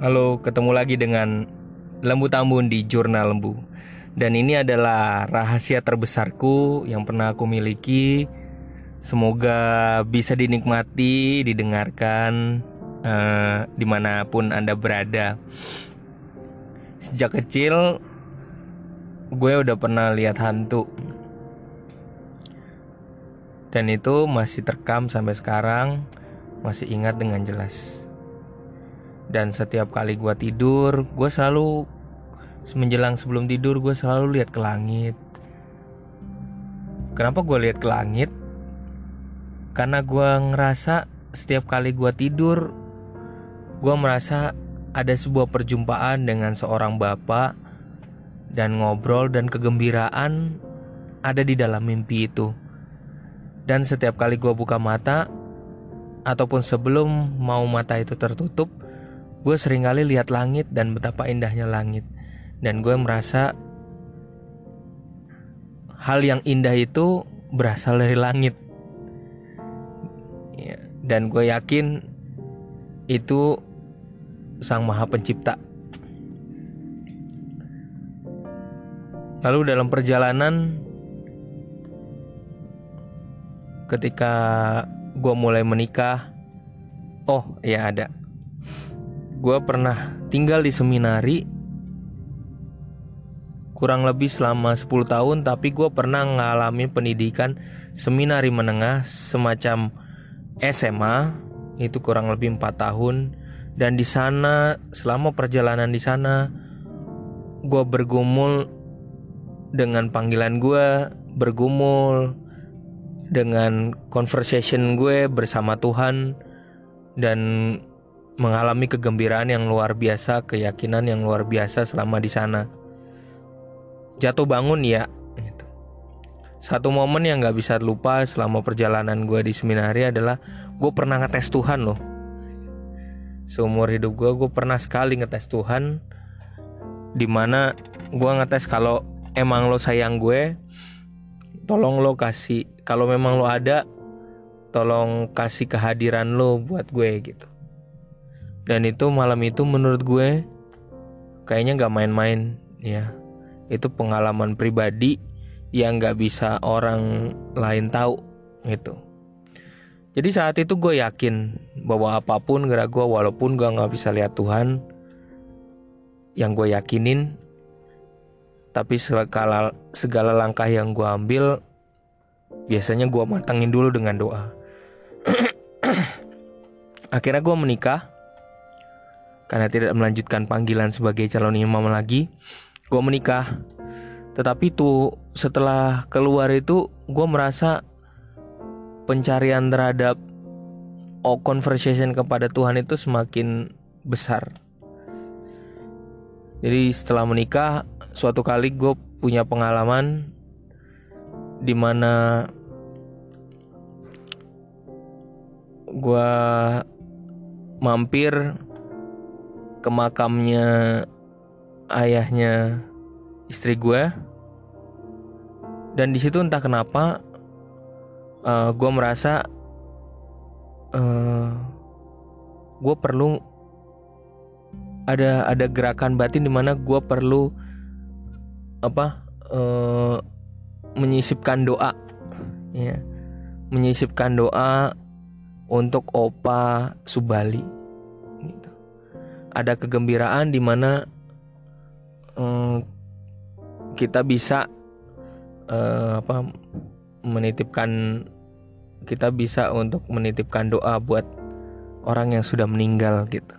Halo, ketemu lagi dengan Lembu Tambun di Jurnal Lembu. Dan ini adalah rahasia terbesarku yang pernah aku miliki. Semoga bisa dinikmati, didengarkan uh, di mana pun anda berada. Sejak kecil, gue udah pernah lihat hantu. Dan itu masih terekam sampai sekarang, masih ingat dengan jelas dan setiap kali gue tidur gue selalu menjelang sebelum tidur gue selalu lihat ke langit. Kenapa gue lihat ke langit? Karena gue ngerasa setiap kali gue tidur gue merasa ada sebuah perjumpaan dengan seorang bapak dan ngobrol dan kegembiraan ada di dalam mimpi itu. Dan setiap kali gue buka mata ataupun sebelum mau mata itu tertutup gue sering kali lihat langit dan betapa indahnya langit. Dan gue merasa hal yang indah itu berasal dari langit. Ya, dan gue yakin itu sang maha pencipta. Lalu dalam perjalanan ketika gue mulai menikah oh ya ada gue pernah tinggal di seminari kurang lebih selama 10 tahun tapi gue pernah mengalami pendidikan seminari menengah semacam SMA itu kurang lebih 4 tahun. Dan di sana selama perjalanan di sana gue bergumul dengan panggilan gue bergumul dengan conversation gue bersama Tuhan. Dan mengalami kegembiraan yang luar biasa, keyakinan yang luar biasa selama di sana. Jatuh bangun ya, gitu. Satu momen yang gak bisa lupa selama perjalanan gue di seminari adalah gue pernah ngetes Tuhan loh. Seumur hidup gue, gue pernah sekali ngetes Tuhan. Di mana gue ngetes kalau emang lo sayang gue, tolong lo kasih. Kalau memang lo ada, tolong kasih kehadiran lo buat gue gitu dan itu malam itu menurut gue kayaknya nggak main-main ya. Itu pengalaman pribadi yang nggak bisa orang lain tahu gitu. Jadi saat itu gue yakin bahwa apa pun gerak gue walaupun gue nggak bisa lihat Tuhan yang gue yakinin tapi segala segala langkah yang gue ambil biasanya gue matangin dulu dengan doa. Akhirnya gue menikah karena tidak melanjutkan panggilan sebagai calon imam lagi gue menikah. Tetapi itu setelah keluar itu gue merasa pencarian terhadap oh, conversation kepada Tuhan itu semakin besar. Jadi setelah menikah suatu kali gue punya pengalaman di mana gue mampir ke makamnya ayahnya istri gue dan di situ entah kenapa uh, eh, gue merasa uh, gue perlu ada ada gerakan batin di mana gue perlu apa uh, menyisipkan doa. Ya menyisipkan doa untuk opa Subali gitu ada kegembiraan di mana um, kita bisa uh, apa menitipkan kita bisa untuk menitipkan doa buat orang yang sudah meninggal gitu.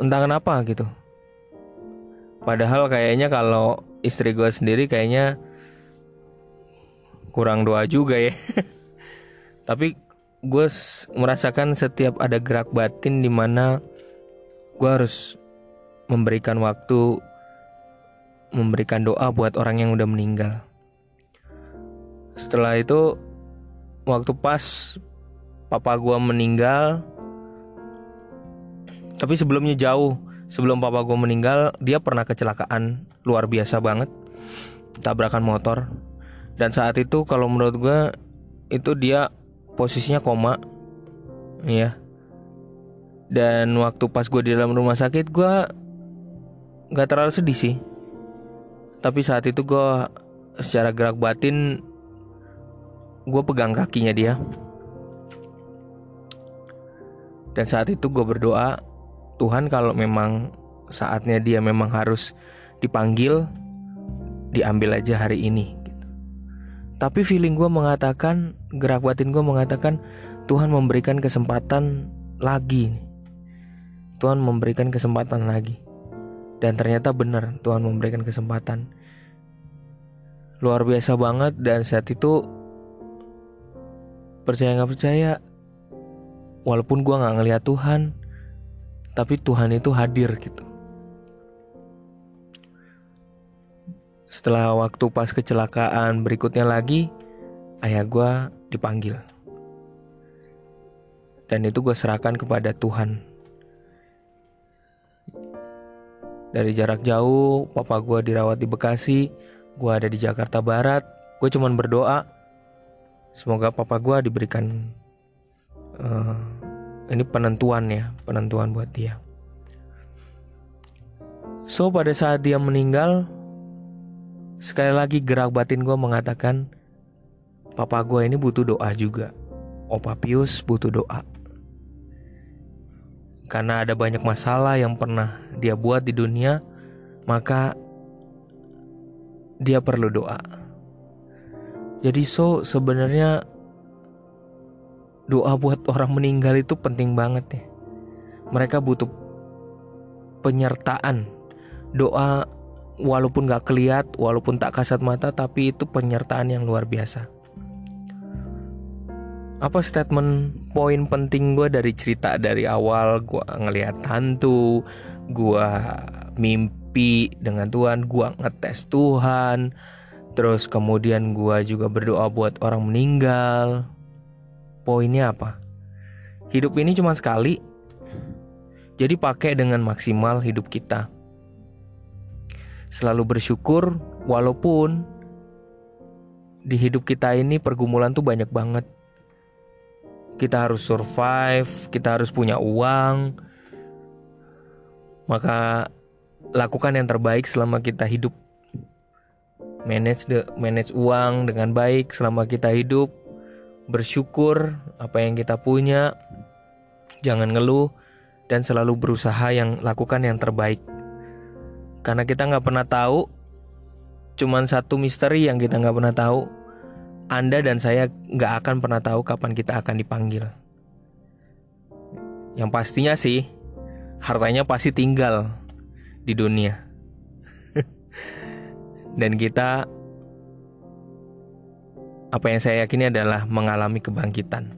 Entah kenapa gitu. Padahal kayaknya kalau istri gue sendiri kayaknya kurang doa juga ya. Tapi gue merasakan setiap ada gerak batin di mana gue harus memberikan waktu memberikan doa buat orang yang udah meninggal. Setelah itu waktu pas papa gue meninggal tapi sebelumnya jauh sebelum papa gue meninggal dia pernah kecelakaan luar biasa banget tabrakan motor. Dan saat itu kalau menurut gue itu dia posisinya koma. Ya dan waktu pas gue di dalam rumah sakit gue nggak terlalu sedih sih. Tapi saat itu gue secara gerak batin gue pegang kakinya dia. Dan saat itu gue berdoa Tuhan kalau memang saatnya dia memang harus dipanggil diambil aja hari ini. Tapi feeling gue mengatakan gerak batin gue mengatakan Tuhan memberikan kesempatan lagi nih. Tuhan memberikan kesempatan lagi. Dan ternyata benar Tuhan memberikan kesempatan. Luar biasa banget dan saat itu percaya nggak percaya walaupun gue nggak ngeliat Tuhan tapi Tuhan itu hadir gitu Setelah waktu pas kecelakaan berikutnya lagi, ayah gue dipanggil. Dan itu gue serahkan kepada Tuhan. Dari jarak jauh, papa gue dirawat di Bekasi, gue ada di Jakarta Barat. Gue cuman berdoa, semoga papa gue diberikan uh, ini penentuan ya, penentuan buat dia. So pada saat dia meninggal, Sekali lagi gerak batin gue mengatakan Papa gue ini butuh doa juga. Opa Pius butuh doa. Karena ada banyak masalah yang pernah dia buat di dunia Maka dia perlu doa. Jadi so sebenarnya Doa buat orang meninggal itu penting banget ya. Mereka butuh penyertaan. Doa walaupun gak keliat, walaupun tak kasat mata, tapi itu penyertaan yang luar biasa. Apa statement poin penting gue dari cerita dari awal gue ngelihat hantu, gue mimpi dengan Tuhan, gue ngetes Tuhan, terus kemudian gue juga berdoa buat orang meninggal. Poinnya apa? Hidup ini cuma sekali, jadi pakai dengan maksimal hidup kita selalu bersyukur walaupun di hidup kita ini pergumulan tuh banyak banget. Kita harus survive, kita harus punya uang. Maka lakukan yang terbaik selama kita hidup. Manage the manage uang dengan baik selama kita hidup. Bersyukur apa yang kita punya. Jangan ngeluh dan selalu berusaha yang lakukan yang terbaik karena kita nggak pernah tahu, cuman satu misteri yang kita nggak pernah tahu. Anda dan saya nggak akan pernah tahu kapan kita akan dipanggil. Yang pastinya sih, hartanya pasti tinggal di dunia. dan kita apa yang saya yakini adalah mengalami kebangkitan.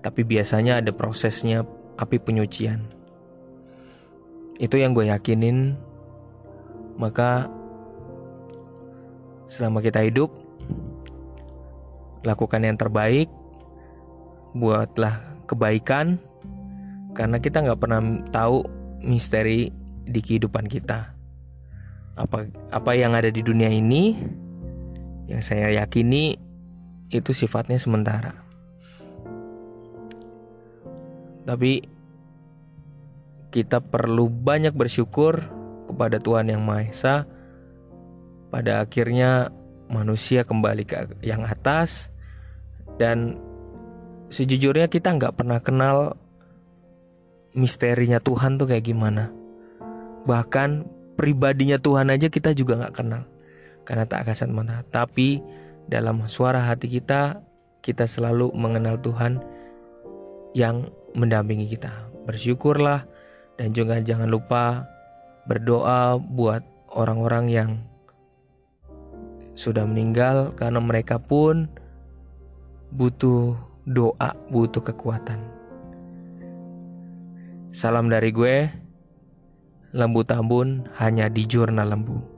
Tapi biasanya ada prosesnya api penyucian. Itu yang gue yakinin maka selama kita hidup lakukan yang terbaik buatlah kebaikan karena kita nggak pernah tahu misteri di kehidupan kita. Apa apa yang ada di dunia ini yang saya yakini itu sifatnya sementara. Tapi kita perlu banyak bersyukur kepada Tuhan Yang Maha Esa, pada akhirnya manusia kembali ke yang atas dan sejujurnya kita nggak pernah kenal misterinya Tuhan tuh kayak gimana. Bahkan pribadinya Tuhan aja kita juga nggak kenal karena tak kasat mata. Tapi dalam suara hati kita kita selalu mengenal Tuhan yang mendampingi kita. Bersyukurlah dan juga jangan lupa berdoa buat orang-orang yang sudah meninggal karena mereka pun butuh doa, butuh kekuatan. Salam dari gue, Lembu Tambun hanya di Jurnal Lembu.